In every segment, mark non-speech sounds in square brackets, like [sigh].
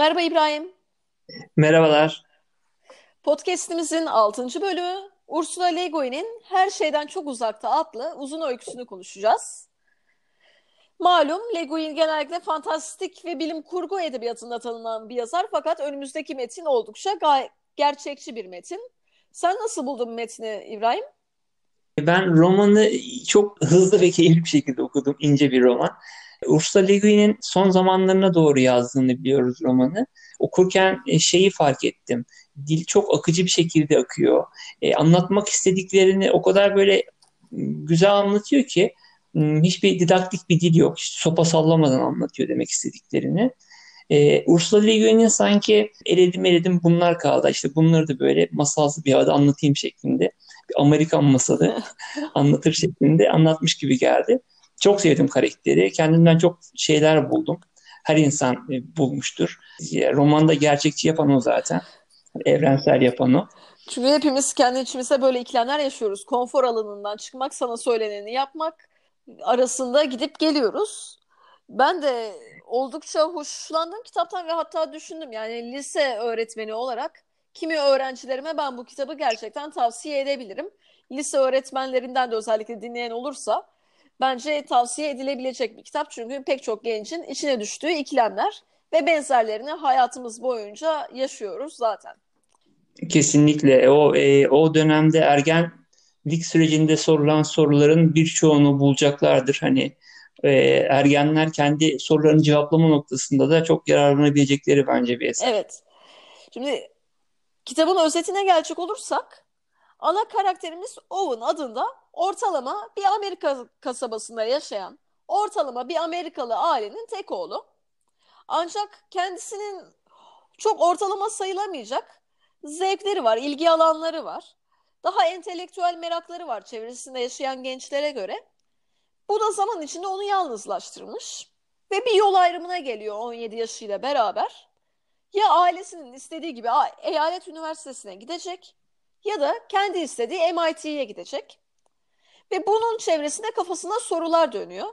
Merhaba İbrahim. Merhabalar. Podcast'imizin 6. bölümü Ursula Le Guin'in Her Şeyden Çok Uzakta adlı uzun öyküsünü konuşacağız. Malum Le Guin genellikle fantastik ve bilim kurgu edebiyatında tanınan bir yazar fakat önümüzdeki metin oldukça gerçekçi bir metin. Sen nasıl buldun metni İbrahim? Ben romanı çok hızlı ve keyifli bir şekilde okudum. İnce bir roman. Ursula Le Guin'in son zamanlarına doğru yazdığını biliyoruz romanı. Okurken e, şeyi fark ettim. Dil çok akıcı bir şekilde akıyor. E, anlatmak istediklerini o kadar böyle güzel anlatıyor ki hiçbir didaktik bir dil yok. İşte sopa sallamadan anlatıyor demek istediklerini. E, Ursula Le Guin'in sanki eledim eledim bunlar kaldı. İşte bunları da böyle masalsı bir havada anlatayım şeklinde. Bir Amerikan masalı [laughs] anlatır şeklinde anlatmış gibi geldi. Çok sevdim karakteri. Kendimden çok şeyler buldum. Her insan e, bulmuştur. Romanda gerçekçi yapan o zaten. Evrensel yapan o. Çünkü hepimiz kendi içimizde böyle ikilemler yaşıyoruz. Konfor alanından çıkmak, sana söyleneni yapmak arasında gidip geliyoruz. Ben de oldukça hoşlandım kitaptan ve hatta düşündüm yani lise öğretmeni olarak kimi öğrencilerime ben bu kitabı gerçekten tavsiye edebilirim. Lise öğretmenlerinden de özellikle dinleyen olursa bence tavsiye edilebilecek bir kitap. Çünkü pek çok gencin içine düştüğü ikilemler ve benzerlerini hayatımız boyunca yaşıyoruz zaten. Kesinlikle. O e, o dönemde ergenlik sürecinde sorulan soruların birçoğunu bulacaklardır. Hani e, ergenler kendi sorularını cevaplama noktasında da çok yararlanabilecekleri bence bir eser. Evet. Şimdi kitabın özetine gelecek olursak ana karakterimiz Owen adında ortalama bir Amerika kasabasında yaşayan ortalama bir Amerikalı ailenin tek oğlu. Ancak kendisinin çok ortalama sayılamayacak zevkleri var, ilgi alanları var. Daha entelektüel merakları var çevresinde yaşayan gençlere göre. Bu da zaman içinde onu yalnızlaştırmış ve bir yol ayrımına geliyor 17 yaşıyla beraber. Ya ailesinin istediği gibi eyalet üniversitesine gidecek ya da kendi istediği MIT'ye gidecek. Ve bunun çevresinde kafasında sorular dönüyor.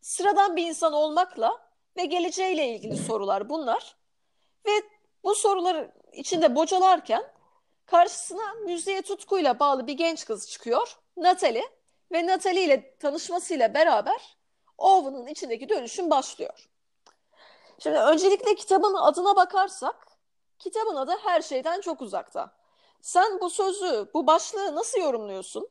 Sıradan bir insan olmakla ve geleceğiyle ilgili sorular bunlar. Ve bu soruları içinde bocalarken karşısına müziğe tutkuyla bağlı bir genç kız çıkıyor. Natalie. Ve Natalie ile tanışmasıyla beraber Owen'ın içindeki dönüşüm başlıyor. Şimdi öncelikle kitabın adına bakarsak, kitabın adı her şeyden çok uzakta. Sen bu sözü, bu başlığı nasıl yorumluyorsun?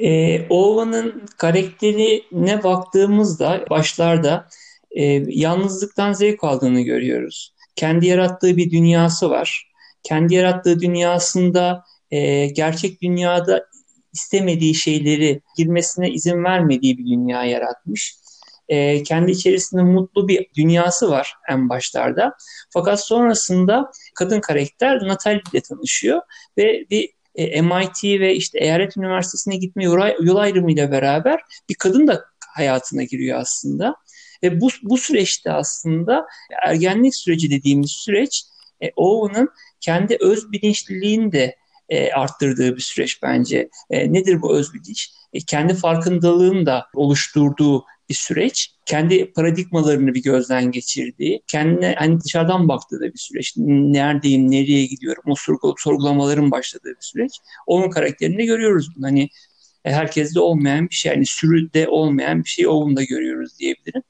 E, Owen'ın karakterine baktığımızda başlarda e, yalnızlıktan zevk aldığını görüyoruz. Kendi yarattığı bir dünyası var. Kendi yarattığı dünyasında e, gerçek dünyada istemediği şeyleri girmesine izin vermediği bir dünya yaratmış. E, kendi içerisinde mutlu bir dünyası var en başlarda. Fakat sonrasında kadın karakter Natalie ile tanışıyor ve bir e, MIT ve işte Eyalet Üniversitesi'ne gitme yol, ayrımıyla beraber bir kadın da hayatına giriyor aslında. Ve bu, bu süreçte aslında ergenlik süreci dediğimiz süreç e, Owen'ın kendi öz bilinçliliğini de e, arttırdığı bir süreç bence. E, nedir bu öz bilinç? E, kendi farkındalığını da oluşturduğu bir süreç. Kendi paradigmalarını bir gözden geçirdiği, kendine hani dışarıdan baktığı da bir süreç. Neredeyim, nereye gidiyorum? O sorgul sorgulamaların başladığı bir süreç. Onun karakterini görüyoruz. Hani e, herkeste olmayan bir şey, yani sürüde olmayan bir şey Owen'da görüyoruz diyebilirim.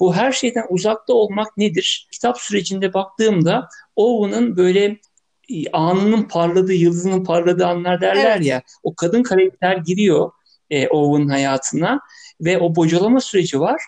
Bu her şeyden uzakta olmak nedir? Kitap sürecinde baktığımda Owen'ın böyle e, anının parladığı, yıldızının parladığı anlar derler evet. ya. O kadın karakter giriyor e, Owen hayatına ve o bocalama süreci var.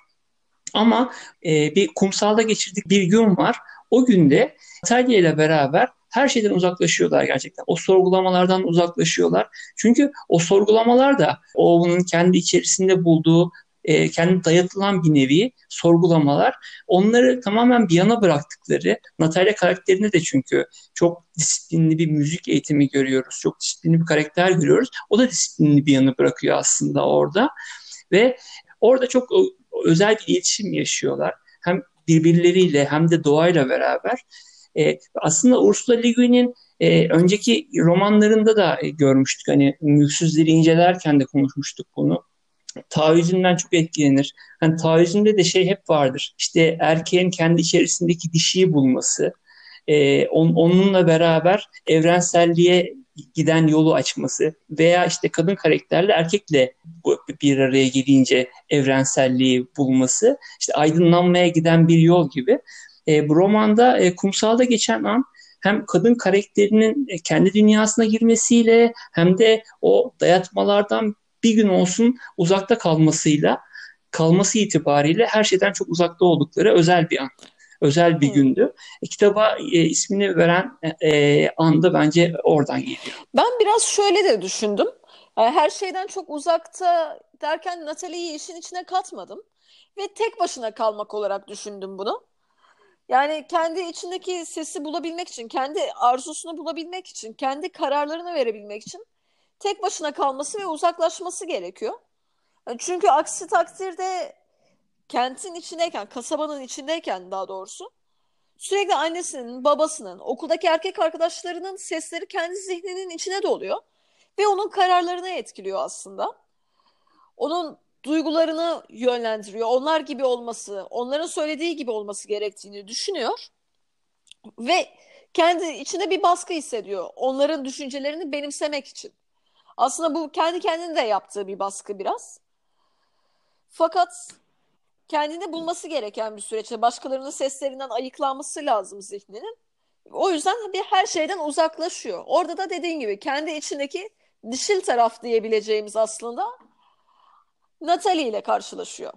Ama e, bir kumsalda geçirdik bir gün var. O günde Natalia ile beraber her şeyden uzaklaşıyorlar gerçekten. O sorgulamalardan uzaklaşıyorlar. Çünkü o sorgulamalar da Owen'ın kendi içerisinde bulduğu e, kendi dayatılan bir nevi sorgulamalar. Onları tamamen bir yana bıraktıkları, Natalya karakterinde de çünkü çok disiplinli bir müzik eğitimi görüyoruz. Çok disiplinli bir karakter görüyoruz. O da disiplinli bir yanı bırakıyor aslında orada. Ve orada çok özel bir iletişim yaşıyorlar. Hem birbirleriyle hem de doğayla beraber. E, aslında Ursula Le Guin'in e, önceki romanlarında da e, görmüştük. Hani mülksüzleri incelerken de konuşmuştuk bunu taahhüzünden çok etkilenir. Hani taahhüzünde de şey hep vardır. İşte erkeğin kendi içerisindeki dişiyi bulması, e, on, onunla beraber evrenselliğe giden yolu açması veya işte kadın karakterle erkekle bir araya gelince evrenselliği bulması, işte aydınlanmaya giden bir yol gibi. E, bu romanda e, kumsalda geçen an hem kadın karakterinin e, kendi dünyasına girmesiyle hem de o dayatmalardan bir gün olsun uzakta kalmasıyla kalması itibariyle her şeyden çok uzakta oldukları özel bir an. Özel bir gündü. E, kitaba e, ismini veren e, e anda bence oradan geliyor. Ben biraz şöyle de düşündüm. E, her şeyden çok uzakta derken Natalie'yi işin içine katmadım. Ve tek başına kalmak olarak düşündüm bunu. Yani kendi içindeki sesi bulabilmek için, kendi arzusunu bulabilmek için, kendi kararlarını verebilmek için tek başına kalması ve uzaklaşması gerekiyor. Çünkü aksi takdirde kentin içindeyken, kasabanın içindeyken daha doğrusu sürekli annesinin, babasının, okuldaki erkek arkadaşlarının sesleri kendi zihninin içine doluyor ve onun kararlarını etkiliyor aslında. Onun duygularını yönlendiriyor. Onlar gibi olması, onların söylediği gibi olması gerektiğini düşünüyor. Ve kendi içinde bir baskı hissediyor. Onların düşüncelerini benimsemek için. Aslında bu kendi kendine de yaptığı bir baskı biraz. Fakat kendini bulması gereken bir süreçte başkalarının seslerinden ayıklanması lazım zihninin. O yüzden bir her şeyden uzaklaşıyor. Orada da dediğin gibi kendi içindeki dişil taraf diyebileceğimiz aslında Natalie ile karşılaşıyor.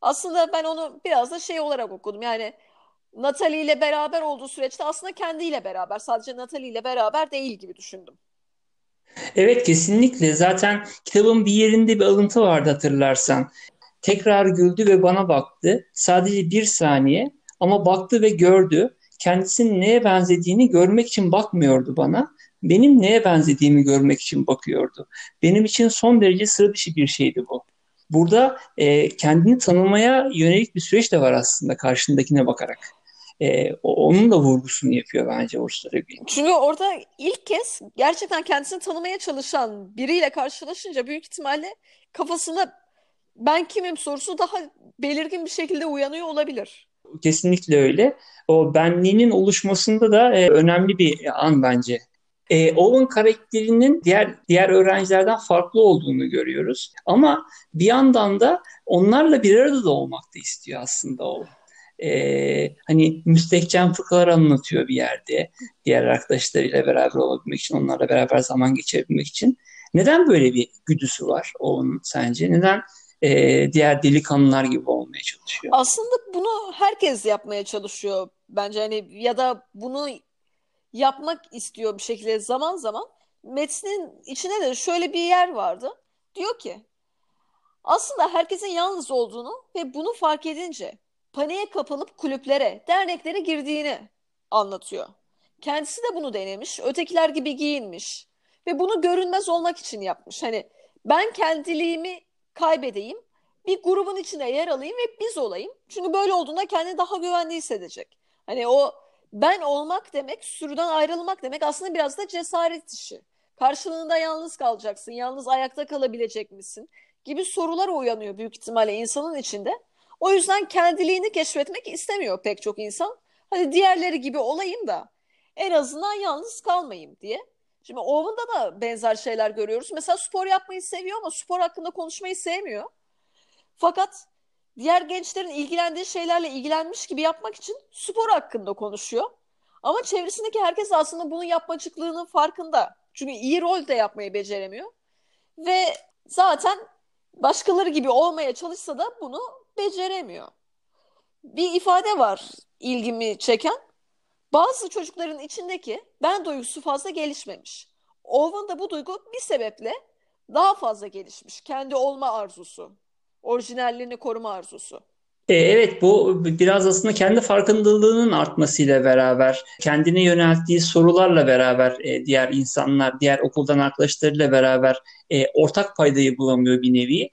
Aslında ben onu biraz da şey olarak okudum. Yani Natalie ile beraber olduğu süreçte aslında kendiyle beraber, sadece Natalie ile beraber değil gibi düşündüm. Evet kesinlikle. Zaten kitabın bir yerinde bir alıntı vardı hatırlarsan. Tekrar güldü ve bana baktı. Sadece bir saniye ama baktı ve gördü. Kendisinin neye benzediğini görmek için bakmıyordu bana. Benim neye benzediğimi görmek için bakıyordu. Benim için son derece sıra dışı bir şeydi bu. Burada e, kendini tanımaya yönelik bir süreç de var aslında karşındakine bakarak. E, onun da vurgusunu yapıyor bence Ursula Le Çünkü orada ilk kez gerçekten kendisini tanımaya çalışan biriyle karşılaşınca büyük ihtimalle kafasında ben kimim sorusu daha belirgin bir şekilde uyanıyor olabilir. Kesinlikle öyle. O benliğinin oluşmasında da e, önemli bir an bence. E, Owen karakterinin diğer diğer öğrencilerden farklı olduğunu görüyoruz. Ama bir yandan da onlarla bir arada da olmak da istiyor aslında o. Ee, hani müstehcen fıkralar anlatıyor bir yerde diğer arkadaşlarıyla beraber olabilmek için, onlarla beraber zaman geçirebilmek için. Neden böyle bir güdüsü var onun sence? Neden e, diğer delikanlılar gibi olmaya çalışıyor? Aslında bunu herkes yapmaya çalışıyor bence hani ya da bunu yapmak istiyor bir şekilde zaman zaman. Metnin içine de şöyle bir yer vardı. Diyor ki aslında herkesin yalnız olduğunu ve bunu fark edince paniğe kapılıp kulüplere, derneklere girdiğini anlatıyor. Kendisi de bunu denemiş, ötekiler gibi giyinmiş ve bunu görünmez olmak için yapmış. Hani ben kendiliğimi kaybedeyim, bir grubun içine yer alayım ve biz olayım. Çünkü böyle olduğunda kendini daha güvenli hissedecek. Hani o ben olmak demek, sürüden ayrılmak demek aslında biraz da cesaret işi. Karşılığında yalnız kalacaksın, yalnız ayakta kalabilecek misin gibi sorular uyanıyor büyük ihtimalle insanın içinde. O yüzden kendiliğini keşfetmek istemiyor pek çok insan. Hadi diğerleri gibi olayım da en azından yalnız kalmayayım diye. Şimdi Owen'da da benzer şeyler görüyoruz. Mesela spor yapmayı seviyor ama spor hakkında konuşmayı sevmiyor. Fakat diğer gençlerin ilgilendiği şeylerle ilgilenmiş gibi yapmak için spor hakkında konuşuyor. Ama çevresindeki herkes aslında bunun yapmacıklığının farkında. Çünkü iyi rol de yapmayı beceremiyor. Ve zaten başkaları gibi olmaya çalışsa da bunu beceremiyor. Bir ifade var ilgimi çeken. Bazı çocukların içindeki ben duygusu fazla gelişmemiş. Owen'da bu duygu bir sebeple daha fazla gelişmiş. Kendi olma arzusu orijinalliğini koruma arzusu. E, evet bu biraz aslında kendi farkındalığının artmasıyla beraber, kendine yönelttiği sorularla beraber e, diğer insanlar, diğer okuldan arkadaşlarıyla beraber e, ortak paydayı bulamıyor bir nevi.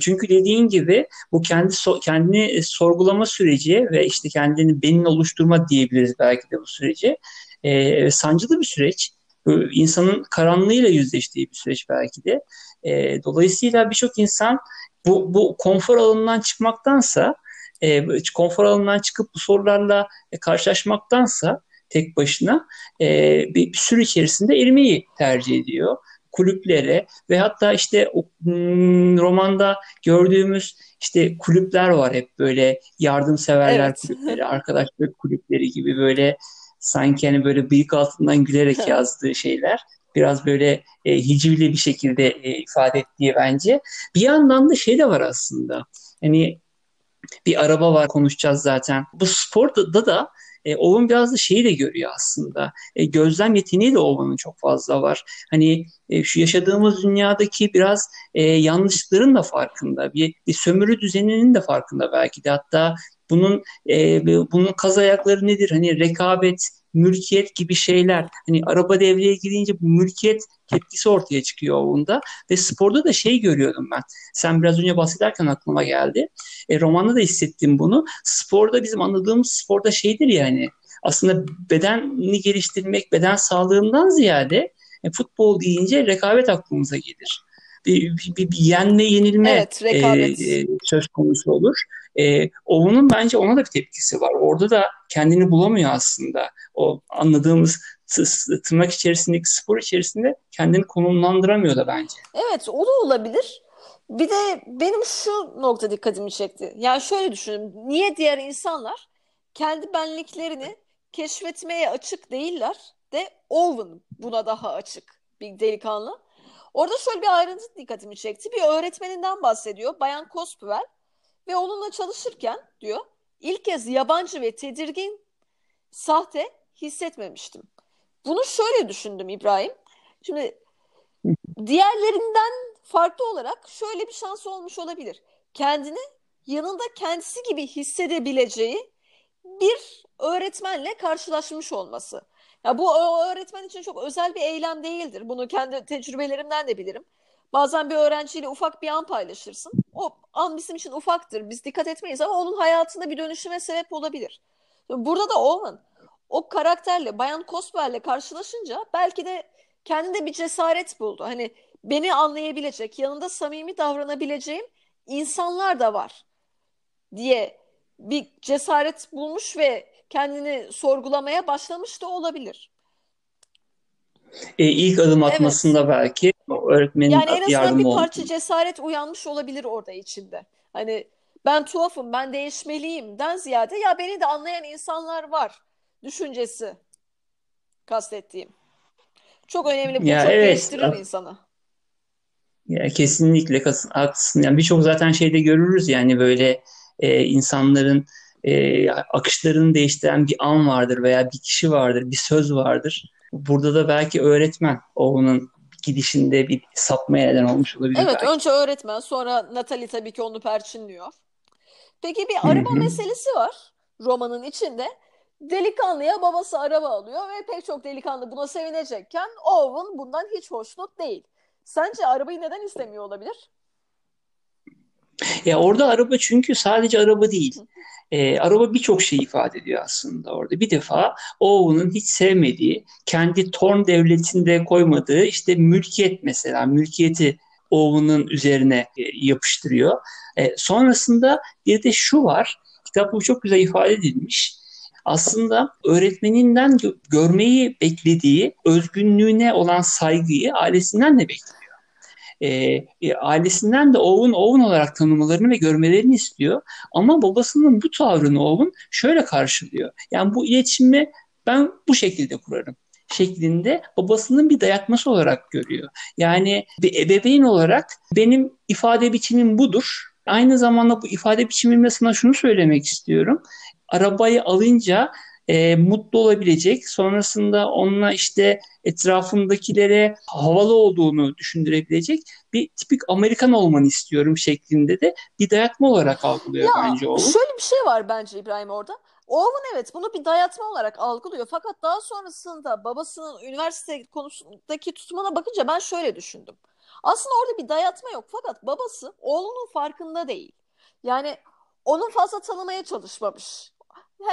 çünkü dediğin gibi bu kendi kendini sorgulama süreci ve işte kendini benin oluşturma diyebiliriz belki de bu süreci. sancılı bir süreç. İnsanın karanlığıyla yüzleştiği bir süreç belki de. dolayısıyla birçok insan bu, bu konfor alanından çıkmaktansa e, konfor alanından çıkıp bu sorularla e, karşılaşmaktansa tek başına e, bir, bir sürü içerisinde erimeyi tercih ediyor kulüplere ve hatta işte o, hmm, romanda gördüğümüz işte kulüpler var hep böyle yardımseverler evet. kulüpleri, arkadaşlık kulüpleri gibi böyle sanki hani böyle bıyık altından gülerek [laughs] yazdığı şeyler biraz böyle e, hicivli bir şekilde e, ifade ettiği bence. Bir yandan da şey de var aslında. Hani bir araba var konuşacağız zaten. Bu sporda da e, Owen biraz da şeyi de görüyor aslında. E, gözlem yeteneği de Owen'ın çok fazla var. Hani e, şu yaşadığımız dünyadaki biraz e, yanlışlıkların da farkında. Bir, bir sömürü düzeninin de farkında belki de. Hatta bunun e, bunun kaz ayakları nedir? Hani rekabet, mülkiyet gibi şeyler. Hani araba devreye girince bu mülkiyet tepkisi ortaya çıkıyor onda. Ve sporda da şey görüyordum ben. Sen biraz önce bahsederken aklıma geldi. E, romanda da hissettim bunu. Sporda bizim anladığımız sporda şeydir yani aslında bedenini geliştirmek, beden sağlığından ziyade e, futbol deyince rekabet aklımıza gelir. Bir, bir, bir, bir yenme yenilme evet, e, e, söz konusu olur. E, Owen'un bence ona da bir tepkisi var. Orada da kendini bulamıyor aslında. O anladığımız tırnak içerisindeki spor içerisinde kendini konumlandıramıyor da bence. Evet o da olabilir. Bir de benim şu nokta dikkatimi çekti. Yani şöyle düşünün. Niye diğer insanlar kendi benliklerini keşfetmeye açık değiller de Owen buna daha açık bir delikanlı. Orada şöyle bir ayrıntı dikkatimi çekti. Bir öğretmeninden bahsediyor. Bayan Kospüvel. Ve onunla çalışırken diyor ilk kez yabancı ve tedirgin sahte hissetmemiştim. Bunu şöyle düşündüm İbrahim. Şimdi diğerlerinden farklı olarak şöyle bir şans olmuş olabilir. Kendini yanında kendisi gibi hissedebileceği bir öğretmenle karşılaşmış olması. Ya bu öğretmen için çok özel bir eylem değildir. Bunu kendi tecrübelerimden de bilirim. Bazen bir öğrenciyle ufak bir an paylaşırsın. O an bizim için ufaktır. Biz dikkat etmeyiz ama onun hayatında bir dönüşüme sebep olabilir. Burada da Owen o karakterle Bayan Coswell'le karşılaşınca belki de kendinde bir cesaret buldu. Hani beni anlayabilecek, yanında samimi davranabileceğim insanlar da var diye bir cesaret bulmuş ve kendini sorgulamaya başlamış da olabilir. E, ilk adım atmasında evet. belki öğretmenin yani en azından bir parça oldu. cesaret uyanmış olabilir orada içinde. Hani ben tuhafım, ben değişmeliyimden ziyade ya beni de anlayan insanlar var düşüncesi kastettiğim. Çok önemli bu. Ya çok evet. değiştirir insanı. Ya kesinlikle haklısın. Yani birçok zaten şeyde görürüz yani böyle e, insanların e, akışlarını değiştiren bir an vardır veya bir kişi vardır, bir söz vardır. Burada da belki öğretmen onun gidişinde bir sapmaya neden olmuş olabilir. Evet belki. önce öğretmen sonra Natalie tabii ki onu perçinliyor. Peki bir araba Hı-hı. meselesi var romanın içinde. Delikanlıya babası araba alıyor ve pek çok delikanlı buna sevinecekken Owen bundan hiç hoşnut değil. Sence arabayı neden istemiyor olabilir? Ya orada araba çünkü sadece araba değil. E, araba birçok şey ifade ediyor aslında orada. Bir defa Owen'ın hiç sevmediği, kendi Torn devletinde koymadığı işte mülkiyet mesela, mülkiyeti Owen'ın üzerine e, yapıştırıyor. E, sonrasında bir de şu var, kitap bu çok güzel ifade edilmiş. Aslında öğretmeninden görmeyi beklediği özgünlüğüne olan saygıyı ailesinden de bekliyor e, e, ailesinden de Owen Owen olarak tanımalarını ve görmelerini istiyor. Ama babasının bu tavrını Owen şöyle karşılıyor. Yani bu iletişimi ben bu şekilde kurarım şeklinde babasının bir dayatması olarak görüyor. Yani bir ebeveyn olarak benim ifade biçimim budur. Aynı zamanda bu ifade biçimimle sana şunu söylemek istiyorum. Arabayı alınca e, mutlu olabilecek. Sonrasında onunla işte etrafındakilere havalı olduğunu düşündürebilecek bir tipik Amerikan olmanı istiyorum şeklinde de bir dayatma olarak algılıyor ya, bence Owen. Şöyle bir şey var bence İbrahim orada. Owen evet bunu bir dayatma olarak algılıyor. Fakat daha sonrasında babasının üniversite konusundaki tutumuna bakınca ben şöyle düşündüm. Aslında orada bir dayatma yok fakat babası oğlunun farkında değil. Yani onun fazla tanımaya çalışmamış.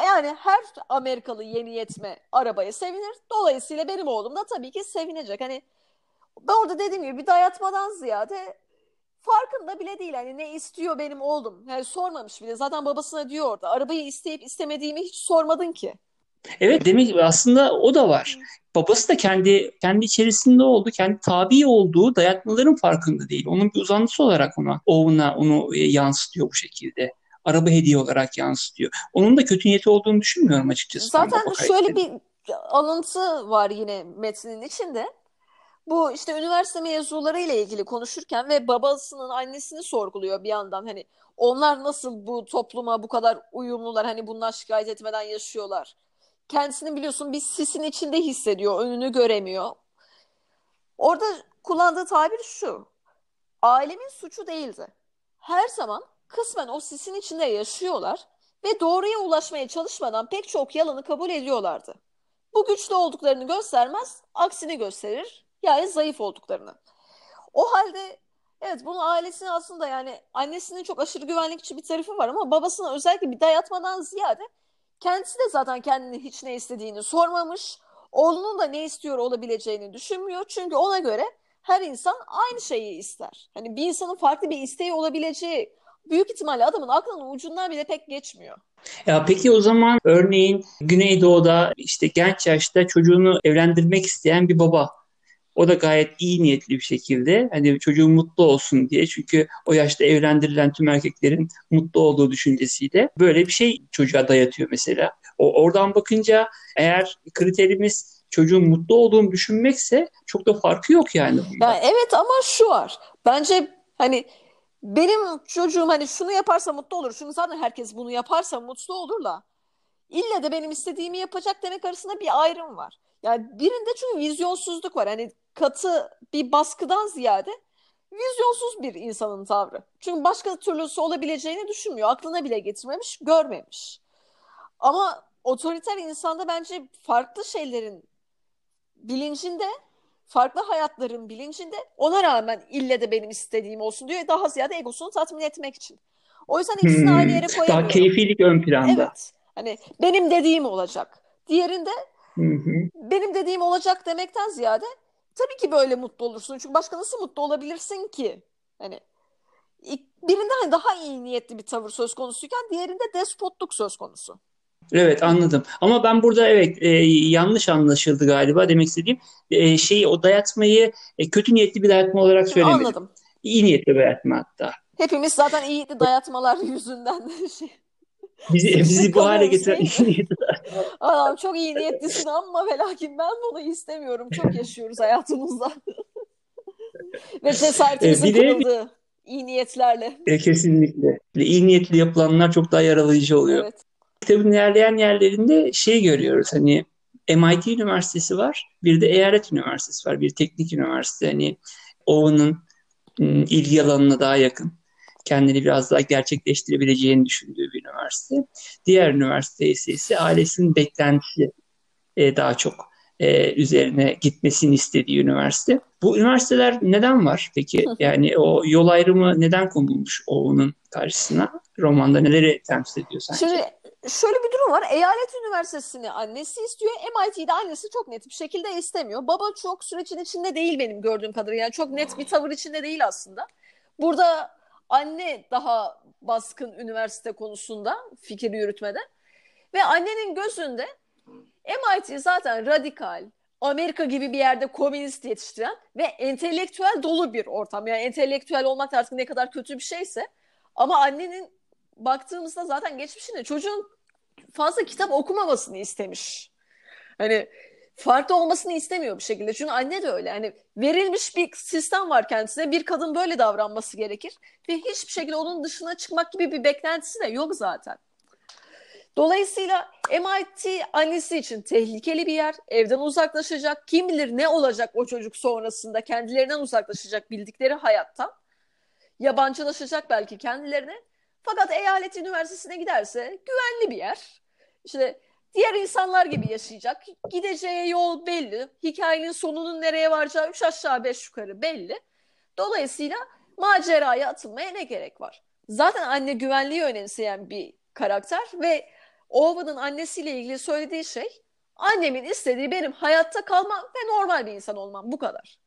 Yani her Amerikalı yeni yetme arabaya sevinir. Dolayısıyla benim oğlum da tabii ki sevinecek. Hani ben orada dediğim gibi bir dayatmadan ziyade farkında bile değil. Hani ne istiyor benim oğlum. Yani sormamış bile. Zaten babasına diyor orada. Arabayı isteyip istemediğimi hiç sormadın ki. Evet demek aslında o da var. Babası da kendi kendi içerisinde oldu, kendi tabi olduğu dayatmaların farkında değil. Onun bir uzantısı olarak ona, oğluna onu e, yansıtıyor bu şekilde. Araba hediye olarak yansıtıyor. Onun da kötü niyeti olduğunu düşünmüyorum açıkçası. Zaten şöyle bir alıntı var yine metnin içinde. Bu işte üniversite mezunları ile ilgili konuşurken ve babasının annesini sorguluyor bir yandan. Hani onlar nasıl bu topluma bu kadar uyumlular hani bundan şikayet etmeden yaşıyorlar kendisini biliyorsun bir sisin içinde hissediyor. Önünü göremiyor. Orada kullandığı tabir şu. Ailemin suçu değildi. Her zaman kısmen o sisin içinde yaşıyorlar ve doğruya ulaşmaya çalışmadan pek çok yalanı kabul ediyorlardı. Bu güçlü olduklarını göstermez, aksini gösterir. Yani zayıf olduklarını. O halde evet bunu ailesine aslında yani annesinin çok aşırı güvenlikçi bir tarafı var ama babasına özellikle bir dayatmadan ziyade Kendisi de zaten kendini hiç ne istediğini sormamış. Oğlunun da ne istiyor olabileceğini düşünmüyor. Çünkü ona göre her insan aynı şeyi ister. Hani bir insanın farklı bir isteği olabileceği büyük ihtimalle adamın aklının ucundan bile pek geçmiyor. Ya peki o zaman örneğin Güneydoğu'da işte genç yaşta çocuğunu evlendirmek isteyen bir baba o da gayet iyi niyetli bir şekilde hani çocuğun mutlu olsun diye çünkü o yaşta evlendirilen tüm erkeklerin mutlu olduğu düşüncesiyle böyle bir şey çocuğa dayatıyor mesela. O oradan bakınca eğer kriterimiz çocuğun mutlu olduğunu düşünmekse çok da farkı yok yani. Ya evet ama şu var. Bence hani benim çocuğum hani şunu yaparsa mutlu olur. Çünkü zaten herkes bunu yaparsa mutlu olurla. İlle de benim istediğimi yapacak demek arasında bir ayrım var. Yani birinde çünkü vizyonsuzluk var. Hani katı bir baskıdan ziyade vizyonsuz bir insanın tavrı. Çünkü başka türlüsü olabileceğini düşünmüyor. Aklına bile getirmemiş, görmemiş. Ama otoriter insanda bence farklı şeylerin bilincinde, farklı hayatların bilincinde ona rağmen ille de benim istediğim olsun diyor. Daha ziyade egosunu tatmin etmek için. O yüzden ikisini hmm, aynı yere koyamıyor. Daha keyfilik ön planda. Evet. Hani benim dediğim olacak. Diğerinde hı hı. benim dediğim olacak demekten ziyade tabii ki böyle mutlu olursun. Çünkü başka nasıl mutlu olabilirsin ki? Hani birinde hani daha iyi niyetli bir tavır söz konusuyken diğerinde despotluk söz konusu. Evet anladım. Ama ben burada evet e, yanlış anlaşıldı galiba demek istediğim e, şeyi o dayatmayı e, kötü niyetli bir dayatma olarak söylemedim. Anladım. İyi niyetli bir dayatma hatta. Hepimiz zaten iyi dayatmalar [laughs] yüzünden [laughs] şey Bizi, [laughs] bizi bu hale getiren iyi niyetler. Adam çok iyi niyetlisin ama ve lakin ben bunu istemiyorum. Çok yaşıyoruz hayatımızda. ve cesaretimizin e, kırıldığı iyi niyetlerle. E, kesinlikle. İyi niyetli yapılanlar çok daha yaralayıcı oluyor. Evet. Kitabın ilerleyen yerlerinde şey görüyoruz hani MIT Üniversitesi var, bir de Eyalet Üniversitesi var, bir teknik üniversite. Hani Owen'ın ıı, ilgi alanına daha yakın kendini biraz daha gerçekleştirebileceğini düşündüğü bir üniversite. Diğer üniversite ise ailesinin beklentisi e, daha çok e, üzerine gitmesini istediği üniversite. Bu üniversiteler neden var peki? Yani o yol ayrımı neden konulmuş onun karşısına? Romanda neleri temsil ediyor sence? Şimdi şöyle bir durum var. Eyalet Üniversitesi'ni annesi istiyor. MIT'de annesi çok net bir şekilde istemiyor. Baba çok sürecin içinde değil benim gördüğüm kadarıyla. Yani çok net bir tavır içinde değil aslında. Burada Anne daha baskın üniversite konusunda fikir yürütmede. Ve annenin gözünde MIT zaten radikal, Amerika gibi bir yerde komünist yetiştiren ve entelektüel dolu bir ortam. Yani entelektüel olmak artık ne kadar kötü bir şeyse. Ama annenin baktığımızda zaten geçmişinde çocuğun fazla kitap okumamasını istemiş. Hani farklı olmasını istemiyor bir şekilde. Çünkü anne de öyle. Yani verilmiş bir sistem var kendisine. Bir kadın böyle davranması gerekir. Ve hiçbir şekilde onun dışına çıkmak gibi bir beklentisi de yok zaten. Dolayısıyla MIT annesi için tehlikeli bir yer. Evden uzaklaşacak. Kim bilir ne olacak o çocuk sonrasında. Kendilerinden uzaklaşacak bildikleri hayattan. Yabancılaşacak belki kendilerine. Fakat eyalet üniversitesine giderse güvenli bir yer. İşte diğer insanlar gibi yaşayacak. Gideceği yol belli. Hikayenin sonunun nereye varacağı üç aşağı beş yukarı belli. Dolayısıyla maceraya atılmaya ne gerek var? Zaten anne güvenliği önemseyen bir karakter ve Owen'ın annesiyle ilgili söylediği şey annemin istediği benim hayatta kalmam ve normal bir insan olmam bu kadar.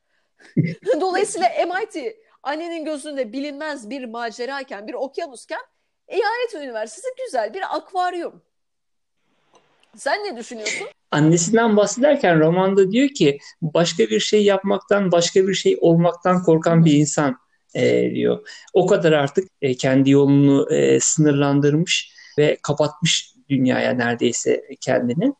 [laughs] Dolayısıyla MIT annenin gözünde bilinmez bir macerayken, bir okyanusken Eyalet Üniversitesi güzel bir akvaryum. Sen ne düşünüyorsun? Annesinden bahsederken romanda diyor ki başka bir şey yapmaktan, başka bir şey olmaktan korkan bir insan e, diyor. O kadar artık e, kendi yolunu e, sınırlandırmış ve kapatmış dünyaya neredeyse kendini.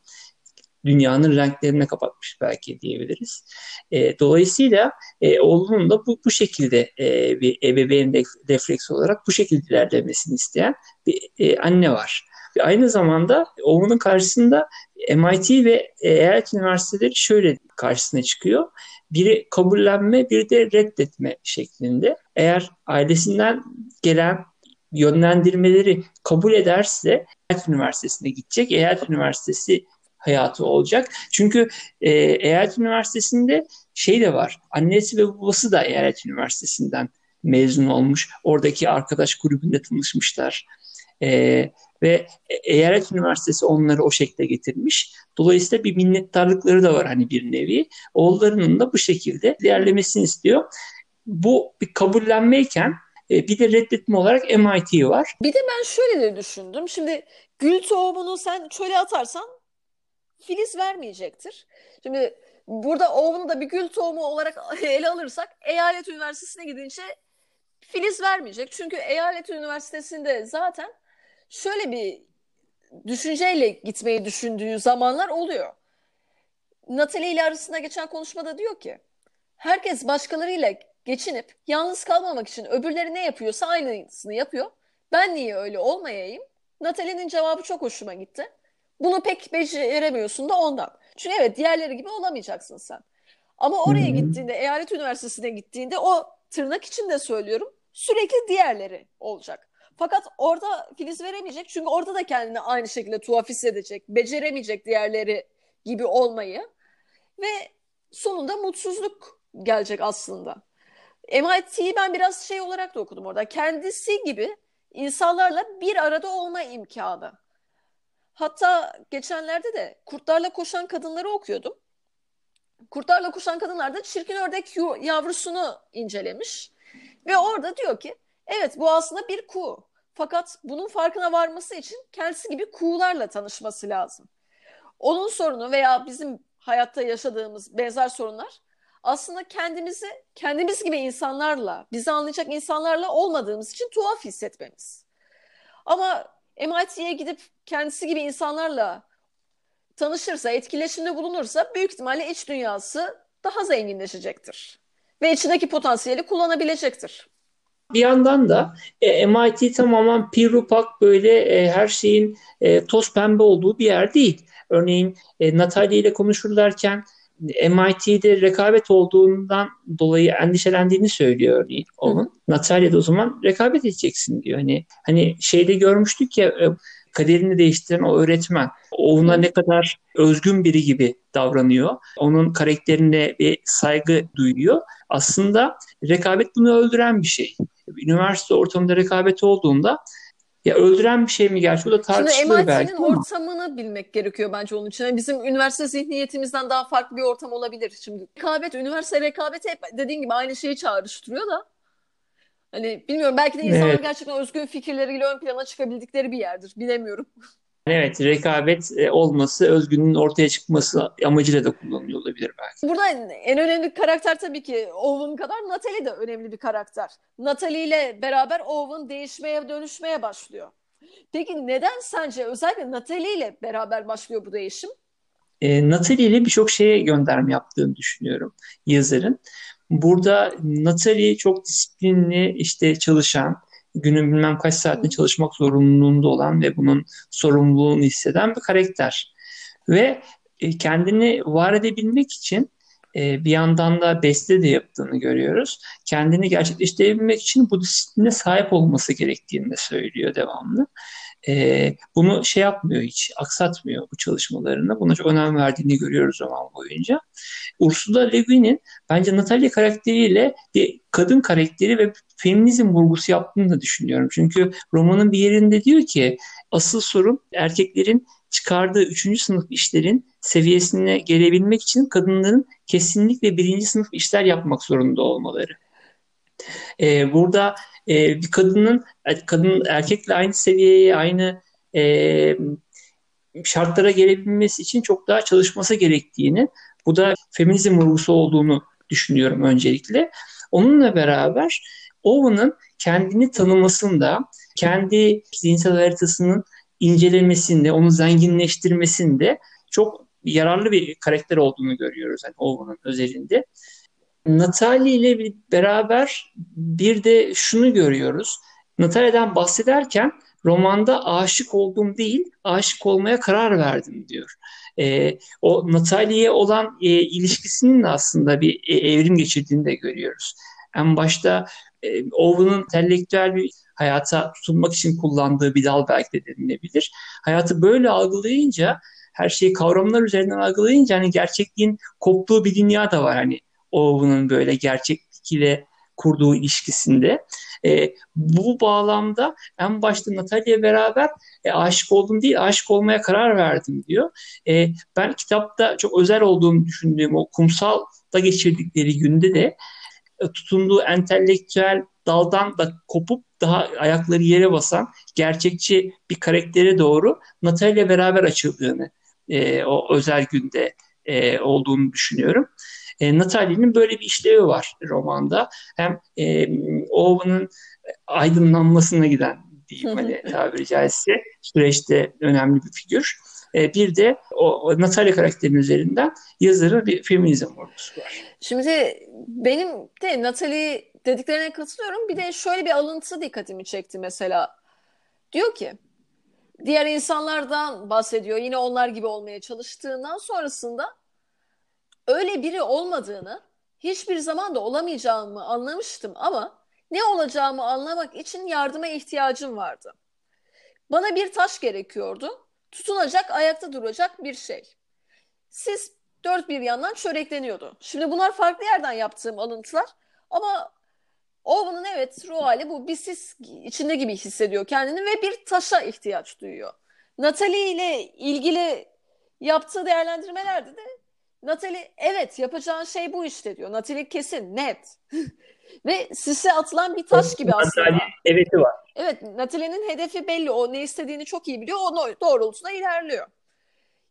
Dünyanın renklerine kapatmış belki diyebiliriz. E, dolayısıyla e, oğlunun da bu, bu şekilde e, bir ebeveyn refleks olarak bu şekilde ilerlemesini isteyen bir e, anne var. Ve aynı zamanda oğlunun karşısında MIT ve eyalet üniversiteleri şöyle karşısına çıkıyor. Biri kabullenme, bir de reddetme şeklinde. Eğer ailesinden gelen yönlendirmeleri kabul ederse Eyalet Üniversitesi'ne gidecek. Eyalet Üniversitesi hayatı olacak. Çünkü e, Eyalet Üniversitesi'nde şey de var. Annesi ve babası da Eyalet Üniversitesi'nden mezun olmuş. Oradaki arkadaş grubunda tanışmışlar. E, ve Eyalet Üniversitesi onları o şekilde getirmiş. Dolayısıyla bir minnettarlıkları da var hani bir nevi. Oğullarının da bu şekilde ilerlemesini istiyor. Bu bir kabullenmeyken e, bir de reddetme olarak MIT var. Bir de ben şöyle de düşündüm. Şimdi gül tohumunu sen çöle atarsan filiz vermeyecektir. Şimdi burada oğlunu da bir gül tohumu olarak [laughs] ele alırsak eyalet üniversitesine gidince filiz vermeyecek. Çünkü eyalet üniversitesinde zaten şöyle bir düşünceyle gitmeyi düşündüğü zamanlar oluyor. Natalie ile arasında geçen konuşmada diyor ki herkes başkalarıyla geçinip yalnız kalmamak için öbürleri ne yapıyorsa aynısını yapıyor. Ben niye öyle olmayayım? Natalie'nin cevabı çok hoşuma gitti. Bunu pek beceremiyorsun da ondan. Çünkü evet diğerleri gibi olamayacaksın sen. Ama oraya Hı-hı. gittiğinde, eyalet üniversitesine gittiğinde o tırnak içinde söylüyorum sürekli diğerleri olacak. Fakat orada filiz veremeyecek çünkü orada da kendini aynı şekilde tuhaf hissedecek. Beceremeyecek diğerleri gibi olmayı ve sonunda mutsuzluk gelecek aslında. MIT'yi ben biraz şey olarak da okudum orada. Kendisi gibi insanlarla bir arada olma imkanı. Hatta geçenlerde de kurtlarla koşan kadınları okuyordum. Kurtlarla koşan kadınlar da çirkin ördek yavrusunu incelemiş. Ve orada diyor ki evet bu aslında bir kuğu. Fakat bunun farkına varması için kendisi gibi kuğularla tanışması lazım. Onun sorunu veya bizim hayatta yaşadığımız benzer sorunlar aslında kendimizi kendimiz gibi insanlarla, bizi anlayacak insanlarla olmadığımız için tuhaf hissetmemiz. Ama MIT'ye gidip kendisi gibi insanlarla tanışırsa, etkileşimde bulunursa büyük ihtimalle iç dünyası daha zenginleşecektir. Ve içindeki potansiyeli kullanabilecektir. Bir yandan da e, MIT tamamen pirupak böyle e, her şeyin e, toz pembe olduğu bir yer değil. Örneğin e, Natalia ile konuşurlarken MIT'de rekabet olduğundan dolayı endişelendiğini söylüyor onun. Natalia da o zaman rekabet edeceksin diyor. Hani hani şeyde görmüştük ya e, kaderini değiştiren o öğretmen. Ona ne kadar özgün biri gibi davranıyor. Onun karakterine bir saygı duyuyor. Aslında rekabet bunu öldüren bir şey. Üniversite ortamında rekabet olduğunda ya öldüren bir şey mi gerçi? Bu da tartışılır Şimdi belki ama. ortamını bilmek gerekiyor bence onun için. Yani bizim üniversite zihniyetimizden daha farklı bir ortam olabilir. Şimdi rekabet, üniversite rekabeti hep dediğin gibi aynı şeyi çağrıştırıyor da. Hani bilmiyorum belki de insanlar evet. gerçekten özgün fikirleriyle ön plana çıkabildikleri bir yerdir. Bilemiyorum. Evet, rekabet e, olması, özgünün ortaya çıkması amacıyla da kullanılıyor olabilir belki. Burada en önemli karakter tabii ki Owen kadar Natalie de önemli bir karakter. Natalie ile beraber Owen değişmeye, dönüşmeye başlıyor. Peki neden sence özellikle Natalie ile beraber başlıyor bu değişim? E, Natalie ile birçok şeye gönderme yaptığını düşünüyorum yazarın. Burada Natalie çok disiplinli işte çalışan, günün bilmem kaç saatinde çalışmak zorunluluğunda olan ve bunun sorumluluğunu hisseden bir karakter. Ve e, kendini var edebilmek için e, bir yandan da beste de yaptığını görüyoruz. Kendini gerçekleştirebilmek için bu disipline sahip olması gerektiğini de söylüyor devamlı. E, bunu şey yapmıyor hiç, aksatmıyor bu çalışmalarını. Buna çok önem verdiğini görüyoruz zaman boyunca. Ursula Le Guin'in bence Natalia karakteriyle bir kadın karakteri ve feminizm vurgusu yaptığını da düşünüyorum. Çünkü romanın bir yerinde diyor ki asıl sorun erkeklerin çıkardığı üçüncü sınıf işlerin seviyesine gelebilmek için kadınların kesinlikle birinci sınıf işler yapmak zorunda olmaları. E, burada e, bir kadının kadın erkekle aynı seviyeye, aynı e, şartlara gelebilmesi için çok daha çalışması gerektiğini, bu da feminizm vurgusu olduğunu düşünüyorum öncelikle. Onunla beraber Owen'ın kendini tanımasında, kendi zihinsel haritasının incelemesinde, onu zenginleştirmesinde çok yararlı bir karakter olduğunu görüyoruz yani Owen'ın özelinde. Natalie ile beraber bir de şunu görüyoruz. Natalia'dan bahsederken romanda aşık oldum değil, aşık olmaya karar verdim diyor. E, o Natalie'ye olan e, ilişkisinin aslında bir e, evrim geçirdiğini de görüyoruz. En başta e, Owen'ın entelektüel bir hayata tutunmak için kullandığı bir dal belki de denilebilir. Hayatı böyle algılayınca her şeyi kavramlar üzerinden algılayınca hani gerçekliğin koptuğu bir dünya da var hani Owen'ın böyle gerçeklik ile kurduğu ilişkisinde. E, bu bağlamda en başta Natalya beraber e, aşık oldum değil, aşık olmaya karar verdim diyor. E, ben kitapta çok özel olduğunu düşündüğüm o kumsalda geçirdikleri günde de e, tutunduğu entelektüel daldan da kopup daha ayakları yere basan gerçekçi bir karaktere doğru Natalya beraber açıldığını e, o özel günde e, olduğunu düşünüyorum. E, Natalie'nin böyle bir işlevi var romanda. Hem e, Owen'ın aydınlanmasına giden diyeyim hani tabiri caizse süreçte önemli bir figür. E, bir de o, o Natalia karakterinin üzerinden yazarın bir feminizm vurgusu var. Şimdi benim de Natalie dediklerine katılıyorum. Bir de şöyle bir alıntı dikkatimi çekti mesela. Diyor ki diğer insanlardan bahsediyor. Yine onlar gibi olmaya çalıştığından sonrasında öyle biri olmadığını, hiçbir zaman da olamayacağımı anlamıştım ama ne olacağımı anlamak için yardıma ihtiyacım vardı. Bana bir taş gerekiyordu. Tutunacak, ayakta duracak bir şey. Siz dört bir yandan çörekleniyordu. Şimdi bunlar farklı yerden yaptığım alıntılar ama Owen'ın evet ruh hali bu bir sis içinde gibi hissediyor kendini ve bir taşa ihtiyaç duyuyor. Natalie ile ilgili yaptığı değerlendirmelerde de Natalie evet yapacağın şey bu işte diyor. Natalie kesin net. [laughs] Ve sise atılan bir taş gibi aslında. Natalie evet'i var. Evet Natalie'nin hedefi belli. O ne istediğini çok iyi biliyor. O doğrultusunda ilerliyor.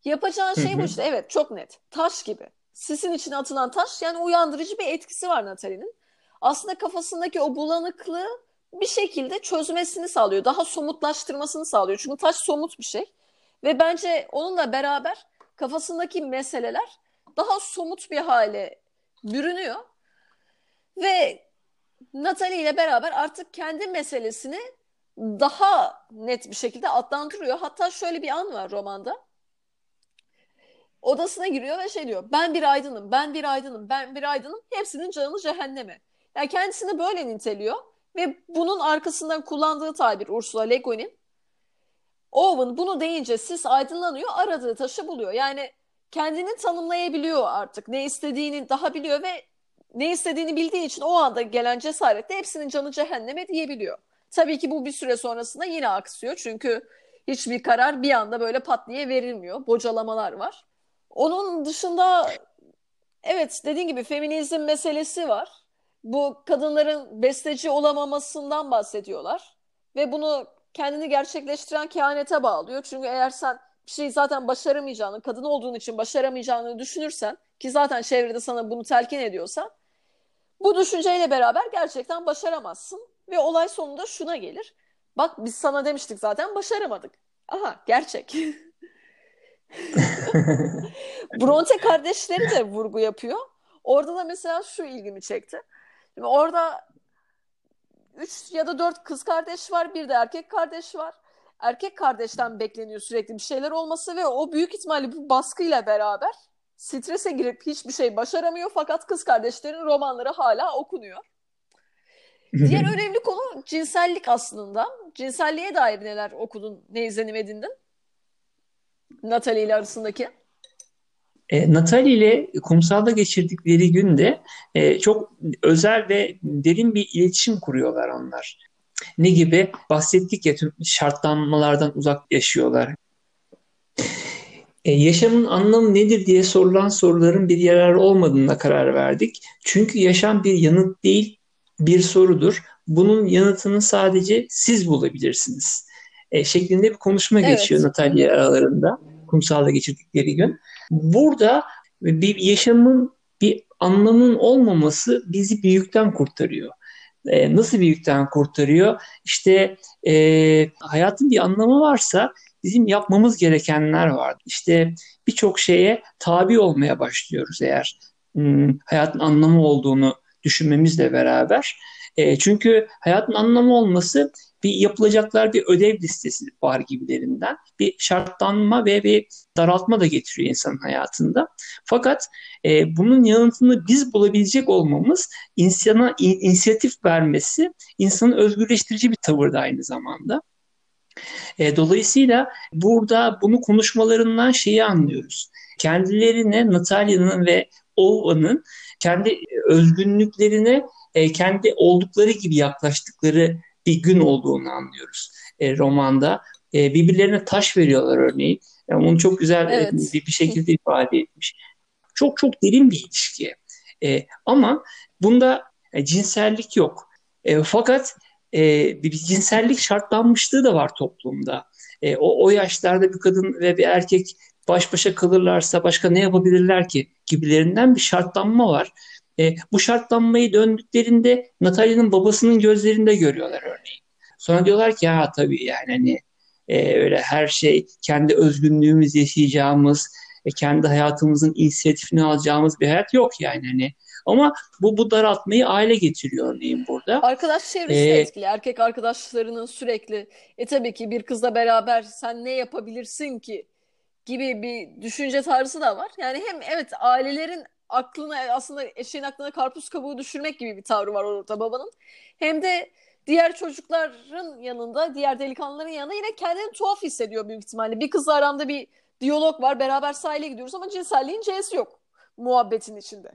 Yapacağın şey bu işte. Evet çok net. Taş gibi. Sisin içine atılan taş yani uyandırıcı bir etkisi var Natalie'nin. Aslında kafasındaki o bulanıklığı bir şekilde çözmesini sağlıyor. Daha somutlaştırmasını sağlıyor. Çünkü taş somut bir şey. Ve bence onunla beraber kafasındaki meseleler daha somut bir hale bürünüyor. Ve Natalie ile beraber artık kendi meselesini daha net bir şekilde adlandırıyor. Hatta şöyle bir an var romanda. Odasına giriyor ve şey diyor. Ben bir aydınım, ben bir aydınım, ben bir aydınım. Hepsinin canı cehenneme. Yani kendisini böyle niteliyor. Ve bunun arkasından kullandığı tabir Ursula Le Guin'in Owen bunu deyince sis aydınlanıyor, aradığı taşı buluyor. Yani kendini tanımlayabiliyor artık. Ne istediğini daha biliyor ve ne istediğini bildiği için o anda gelen cesaretle hepsinin canı cehenneme diyebiliyor. Tabii ki bu bir süre sonrasında yine aksıyor. Çünkü hiçbir karar bir anda böyle pat diye verilmiyor. Bocalamalar var. Onun dışında evet dediğin gibi feminizm meselesi var. Bu kadınların besteci olamamasından bahsediyorlar. Ve bunu kendini gerçekleştiren kehanete bağlıyor. Çünkü eğer sen bir şeyi zaten başaramayacağını, kadın olduğun için başaramayacağını düşünürsen ki zaten çevrede sana bunu telkin ediyorsa bu düşünceyle beraber gerçekten başaramazsın ve olay sonunda şuna gelir. Bak biz sana demiştik zaten başaramadık. Aha gerçek. [laughs] Bronte kardeşleri de vurgu yapıyor. Orada da mesela şu ilgimi çekti. Şimdi orada üç ya da dört kız kardeş var, bir de erkek kardeş var. Erkek kardeşten bekleniyor sürekli bir şeyler olması ve o büyük ihtimalle bu baskıyla beraber strese girip hiçbir şey başaramıyor fakat kız kardeşlerin romanları hala okunuyor. Diğer [laughs] önemli konu cinsellik aslında. Cinselliğe dair neler okudun, ne izlenim edindin? Natalie ile arasındaki. E, Natalie ile kumsalda geçirdikleri günde e, çok özel ve derin bir iletişim kuruyorlar onlar. Ne gibi? Bahsettik ya tüm şartlanmalardan uzak yaşıyorlar. E, yaşamın anlamı nedir diye sorulan soruların bir yararı olmadığına karar verdik. Çünkü yaşam bir yanıt değil, bir sorudur. Bunun yanıtını sadece siz bulabilirsiniz. E, şeklinde bir konuşma evet. geçiyor Natalya aralarında kumsalda geçirdikleri gün. Burada bir yaşamın bir anlamın olmaması bizi büyükten kurtarıyor. E, nasıl büyükten kurtarıyor? İşte e, hayatın bir anlamı varsa bizim yapmamız gerekenler var. İşte birçok şeye tabi olmaya başlıyoruz eğer hmm, hayatın anlamı olduğunu düşünmemizle beraber. E, çünkü hayatın anlamı olması bir yapılacaklar bir ödev listesi var gibilerinden. Bir şartlanma ve bir daraltma da getiriyor insanın hayatında. Fakat e, bunun yanıtını biz bulabilecek olmamız insana in, inisiyatif vermesi insanın özgürleştirici bir tavır da aynı zamanda. E, dolayısıyla burada bunu konuşmalarından şeyi anlıyoruz. Kendilerine Natalya'nın ve Ova'nın kendi özgünlüklerine e, kendi oldukları gibi yaklaştıkları bir gün olduğunu anlıyoruz e, romanda. E, birbirlerine taş veriyorlar örneğin. Yani onu çok güzel e, evet. bir, bir şekilde ifade etmiş. Çok çok derin bir ilişki. E, ama bunda e, cinsellik yok. E, fakat e, bir cinsellik şartlanmışlığı da var toplumda. E, o, o yaşlarda bir kadın ve bir erkek baş başa kalırlarsa başka ne yapabilirler ki gibilerinden bir şartlanma var. E, bu şartlanmayı döndüklerinde Natalya'nın babasının gözlerinde görüyorlar örneğin. Sonra diyorlar ki ya tabii yani hani e, öyle her şey kendi özgünlüğümüz yaşayacağımız, e, kendi hayatımızın inisiyatifini alacağımız bir hayat yok yani hani. Ama bu bu daraltmayı aile getiriyor örneğin burada. Arkadaş çevresi ee, etkili. Erkek arkadaşlarının sürekli e tabii ki bir kızla beraber sen ne yapabilirsin ki gibi bir düşünce tarzı da var. Yani hem evet ailelerin aklına aslında eşeğin aklına karpuz kabuğu düşürmek gibi bir tavrı var orada babanın. Hem de diğer çocukların yanında, diğer delikanlıların yanında yine kendini tuhaf hissediyor büyük ihtimalle. Bir kızla aramda bir diyalog var, beraber sahile gidiyoruz ama cinselliğin c'si yok muhabbetin içinde.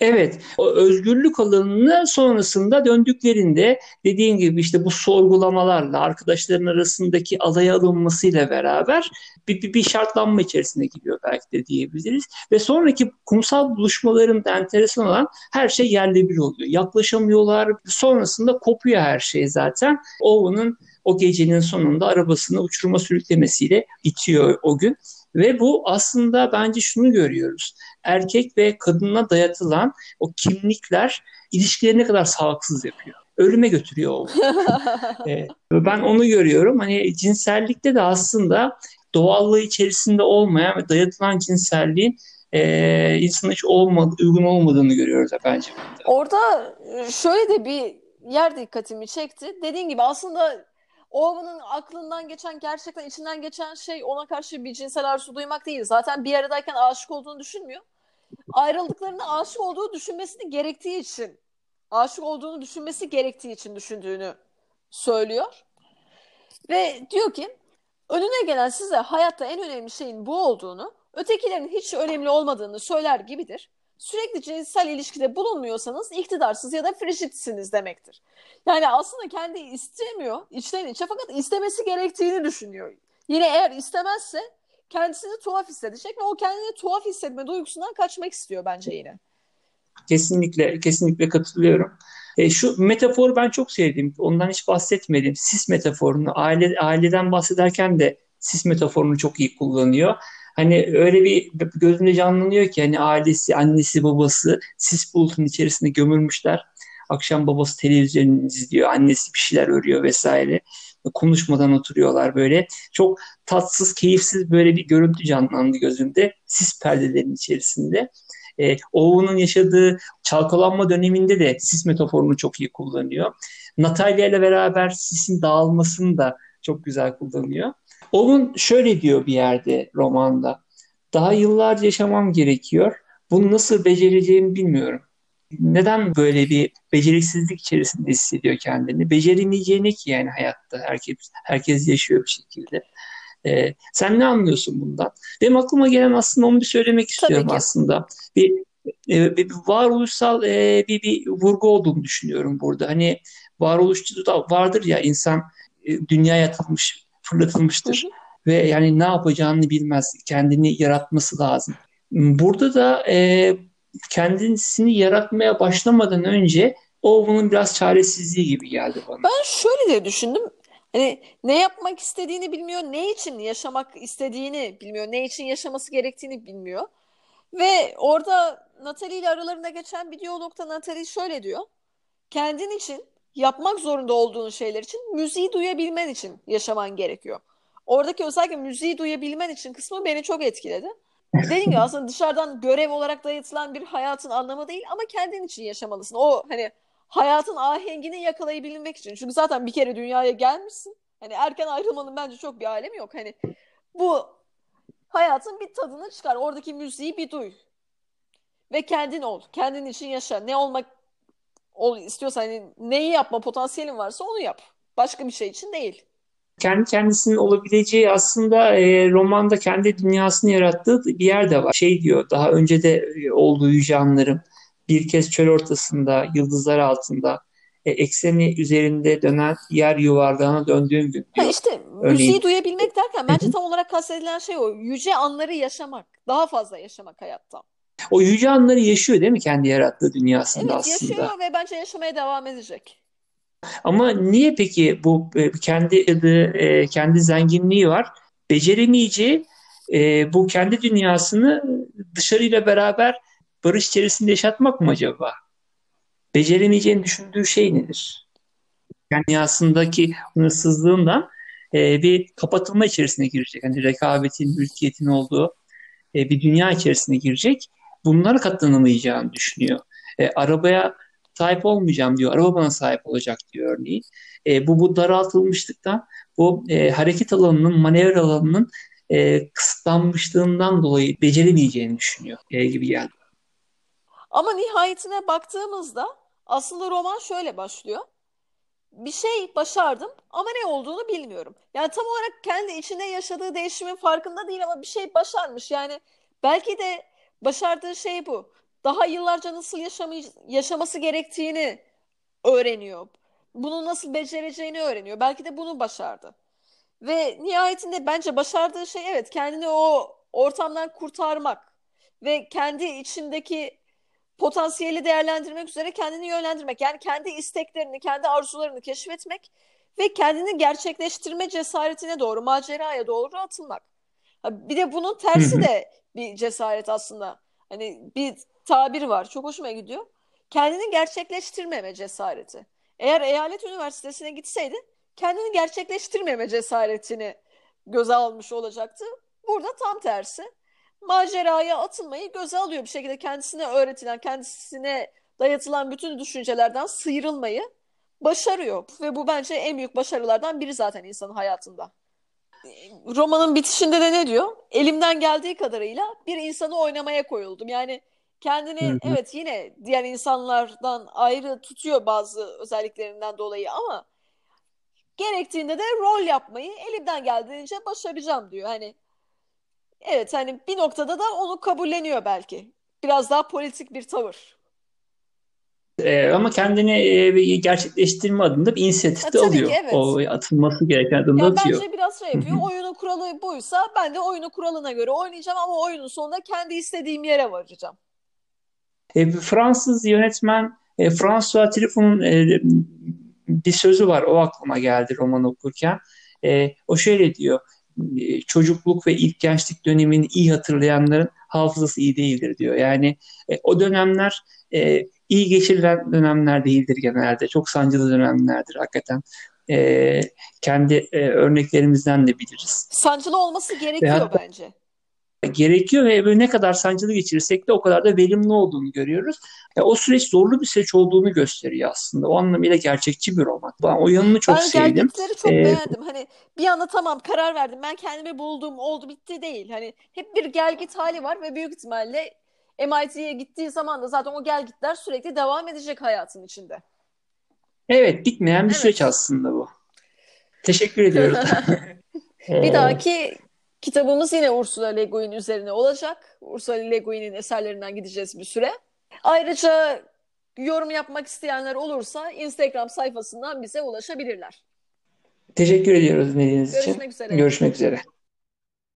Evet, o özgürlük alanına sonrasında döndüklerinde dediğin gibi işte bu sorgulamalarla arkadaşların arasındaki alaya alınmasıyla beraber bir, bir, bir şartlanma içerisine giriyor belki de diyebiliriz. Ve sonraki kumsal buluşmalarında enteresan olan her şey yerle bir oluyor. Yaklaşamıyorlar. Sonrasında kopuyor her şey zaten. Owen'ın o gecenin sonunda arabasını uçuruma sürüklemesiyle bitiyor o gün. Ve bu aslında bence şunu görüyoruz. Erkek ve kadına dayatılan o kimlikler ilişkileri ne kadar sağlıksız yapıyor. Ölüme götürüyor o. [laughs] ee, ben onu görüyorum. Hani cinsellikte de aslında doğallığı içerisinde olmayan ve dayatılan cinselliğin e, insan hiç olmadı, uygun olmadığını görüyoruz bence. Orada şöyle de bir yer dikkatimi çekti. Dediğin gibi aslında Owen'ın aklından geçen gerçekten içinden geçen şey ona karşı bir cinsel arzu duymak değil. Zaten bir aradayken aşık olduğunu düşünmüyor. Ayrıldıklarında aşık olduğu düşünmesini gerektiği için aşık olduğunu düşünmesi gerektiği için düşündüğünü söylüyor. Ve diyor ki önüne gelen size hayatta en önemli şeyin bu olduğunu, ötekilerin hiç önemli olmadığını söyler gibidir sürekli cinsel ilişkide bulunmuyorsanız iktidarsız ya da frişitsiniz demektir. Yani aslında kendi istemiyor içten içe fakat istemesi gerektiğini düşünüyor. Yine eğer istemezse kendisini tuhaf hissedecek ve o kendini tuhaf hissetme duygusundan kaçmak istiyor bence yine. Kesinlikle, kesinlikle katılıyorum. E, şu metaforu ben çok sevdim. Ondan hiç bahsetmedim. Sis metaforunu, aile, aileden bahsederken de sis metaforunu çok iyi kullanıyor. Hani öyle bir gözünde canlanıyor ki hani ailesi, annesi, babası sis bulutun içerisinde gömülmüşler. Akşam babası televizyon izliyor, annesi bir şeyler örüyor vesaire. Konuşmadan oturuyorlar böyle. Çok tatsız, keyifsiz böyle bir görüntü canlandı gözümde. Sis perdelerin içerisinde. E, Oğuz'un yaşadığı çalkalanma döneminde de sis metaforunu çok iyi kullanıyor. Natalya ile beraber sisin dağılmasını da çok güzel kullanıyor. Owen şöyle diyor bir yerde romanda. Daha yıllarca yaşamam gerekiyor. Bunu nasıl becereceğimi bilmiyorum. Neden böyle bir beceriksizlik içerisinde hissediyor kendini? Beceremeyeceğini ki yani hayatta herkes herkes yaşıyor bir şekilde. Ee, sen ne anlıyorsun bundan? Benim aklıma gelen aslında onu bir söylemek istiyorum aslında. Bir, e, bir varoluşsal e, bir, bir vurgu olduğunu düşünüyorum burada. Hani varoluşçu da vardır ya insan e, dünya yatılmış fırlatılmıştır. Hı hı. Ve yani ne yapacağını bilmez. Kendini yaratması lazım. Burada da e, kendisini yaratmaya başlamadan önce o bunun biraz çaresizliği gibi geldi bana. Ben şöyle de düşündüm. Hani ne yapmak istediğini bilmiyor, ne için yaşamak istediğini bilmiyor, ne için yaşaması gerektiğini bilmiyor. Ve orada Natalie ile aralarında geçen bir diyalogta Natalie şöyle diyor. Kendin için yapmak zorunda olduğun şeyler için müziği duyabilmen için yaşaman gerekiyor. Oradaki özellikle müziği duyabilmen için kısmı beni çok etkiledi. Dediğim gibi aslında dışarıdan görev olarak dayatılan bir hayatın anlamı değil ama kendin için yaşamalısın. O hani hayatın ahengini yakalayabilmek için. Çünkü zaten bir kere dünyaya gelmişsin. Hani erken ayrılmanın bence çok bir alemi yok. Hani bu hayatın bir tadını çıkar. Oradaki müziği bir duy. Ve kendin ol. Kendin için yaşa. Ne olmak ol istiyorsan hani neyi yapma potansiyelin varsa onu yap. Başka bir şey için değil. Kendi kendisinin olabileceği aslında e, romanda kendi dünyasını yarattığı bir yer de var. Şey diyor daha önce de e, olduğu Yüce Anlarım bir kez çöl ortasında, yıldızlar altında, e, ekseni üzerinde dönen yer yuvarlağına döndüğüm gün diyor. Ha işte Örneğin, müziği duyabilmek derken bence tam olarak kastedilen şey o. Yüce anları yaşamak. Daha fazla yaşamak hayatta. O yüce anları yaşıyor değil mi kendi yarattığı dünyasında evet, aslında? Evet yaşıyor ve bence yaşamaya devam edecek. Ama niye peki bu e, kendi e, kendi zenginliği var, beceremeyeceği e, bu kendi dünyasını dışarıyla beraber barış içerisinde yaşatmak mı acaba? Beceremeyeceğini düşündüğü şey nedir? Yani dünyasındaki hırsızlığından bir kapatılma içerisine girecek. Hani rekabetin, mülkiyetin olduğu bir dünya içerisine girecek. Bunlara katlanamayacağını düşünüyor. E, arabaya sahip olmayacağım diyor. Araba bana sahip olacak diyor örneğin. E, bu, bu daraltılmışlıktan, bu e, hareket alanının, manevra alanının e, kısıtlanmışlığından dolayı beceremeyeceğini düşünüyor e, gibi geldi. Ama nihayetine baktığımızda aslında roman şöyle başlıyor. Bir şey başardım ama ne olduğunu bilmiyorum. Yani tam olarak kendi içinde yaşadığı değişimin farkında değil ama bir şey başarmış. Yani belki de başardığı şey bu daha yıllarca nasıl yaşamay yaşaması gerektiğini öğreniyor. Bunu nasıl becereceğini öğreniyor. Belki de bunu başardı. Ve nihayetinde bence başardığı şey evet kendini o ortamdan kurtarmak ve kendi içindeki potansiyeli değerlendirmek üzere kendini yönlendirmek. Yani kendi isteklerini, kendi arzularını keşfetmek ve kendini gerçekleştirme cesaretine doğru, maceraya doğru atılmak. Bir de bunun tersi de bir cesaret aslında. Hani bir tabir var. Çok hoşuma gidiyor. Kendini gerçekleştirmeme cesareti. Eğer eyalet üniversitesine gitseydi kendini gerçekleştirmeme cesaretini göze almış olacaktı. Burada tam tersi. Maceraya atılmayı göze alıyor bir şekilde kendisine öğretilen, kendisine dayatılan bütün düşüncelerden sıyrılmayı başarıyor. Ve bu bence en büyük başarılardan biri zaten insanın hayatında. Romanın bitişinde de ne diyor? Elimden geldiği kadarıyla bir insanı oynamaya koyuldum. Yani Kendini hı hı. evet yine diğer insanlardan ayrı tutuyor bazı özelliklerinden dolayı ama gerektiğinde de rol yapmayı elimden geldiğince başaracağım diyor. Hani evet hani bir noktada da onu kabulleniyor belki. Biraz daha politik bir tavır. Ee, ama kendini e, gerçekleştirme adında bir inisiyatif de alıyor. Ki, evet. O atılması gereken adımda yani atıyor. Bence biraz şey yapıyor. Oyunun kuralı buysa ben de oyunun kuralına göre oynayacağım ama oyunun sonunda kendi istediğim yere varacağım. E, Fransız yönetmen e, François Truffaut'un e, bir sözü var. O aklıma geldi roman okurken. E, o şöyle diyor. Çocukluk ve ilk gençlik dönemini iyi hatırlayanların hafızası iyi değildir diyor. Yani e, o dönemler e, iyi geçirilen dönemler değildir genelde. Çok sancılı dönemlerdir hakikaten. E, kendi e, örneklerimizden de biliriz. Sancılı olması gerekiyor hatta, bence gerekiyor ve ne kadar sancılı geçirirsek de o kadar da verimli olduğunu görüyoruz. Yani o süreç zorlu bir süreç olduğunu gösteriyor aslında. O anlamıyla gerçekçi bir roman. Ben o yanını çok ben sevdim. Ben çok ee, beğendim. Hani bir anda tamam karar verdim. Ben kendimi buldum, oldu bitti değil. Hani hep bir gel git hali var ve büyük ihtimalle MIT'ye gittiği zaman da zaten o gel gitler sürekli devam edecek hayatın içinde. Evet, bitmeyen bir evet. süreç aslında bu. Teşekkür ediyoruz. [laughs] [laughs] bir dahaki Kitabımız yine Ursula Le Guin üzerine olacak. Ursula Le Guin'in eserlerinden gideceğiz bir süre. Ayrıca yorum yapmak isteyenler olursa Instagram sayfasından bize ulaşabilirler. Teşekkür ediyoruz dinlediğiniz için. Görüşmek üzere. Görüşmek üzere.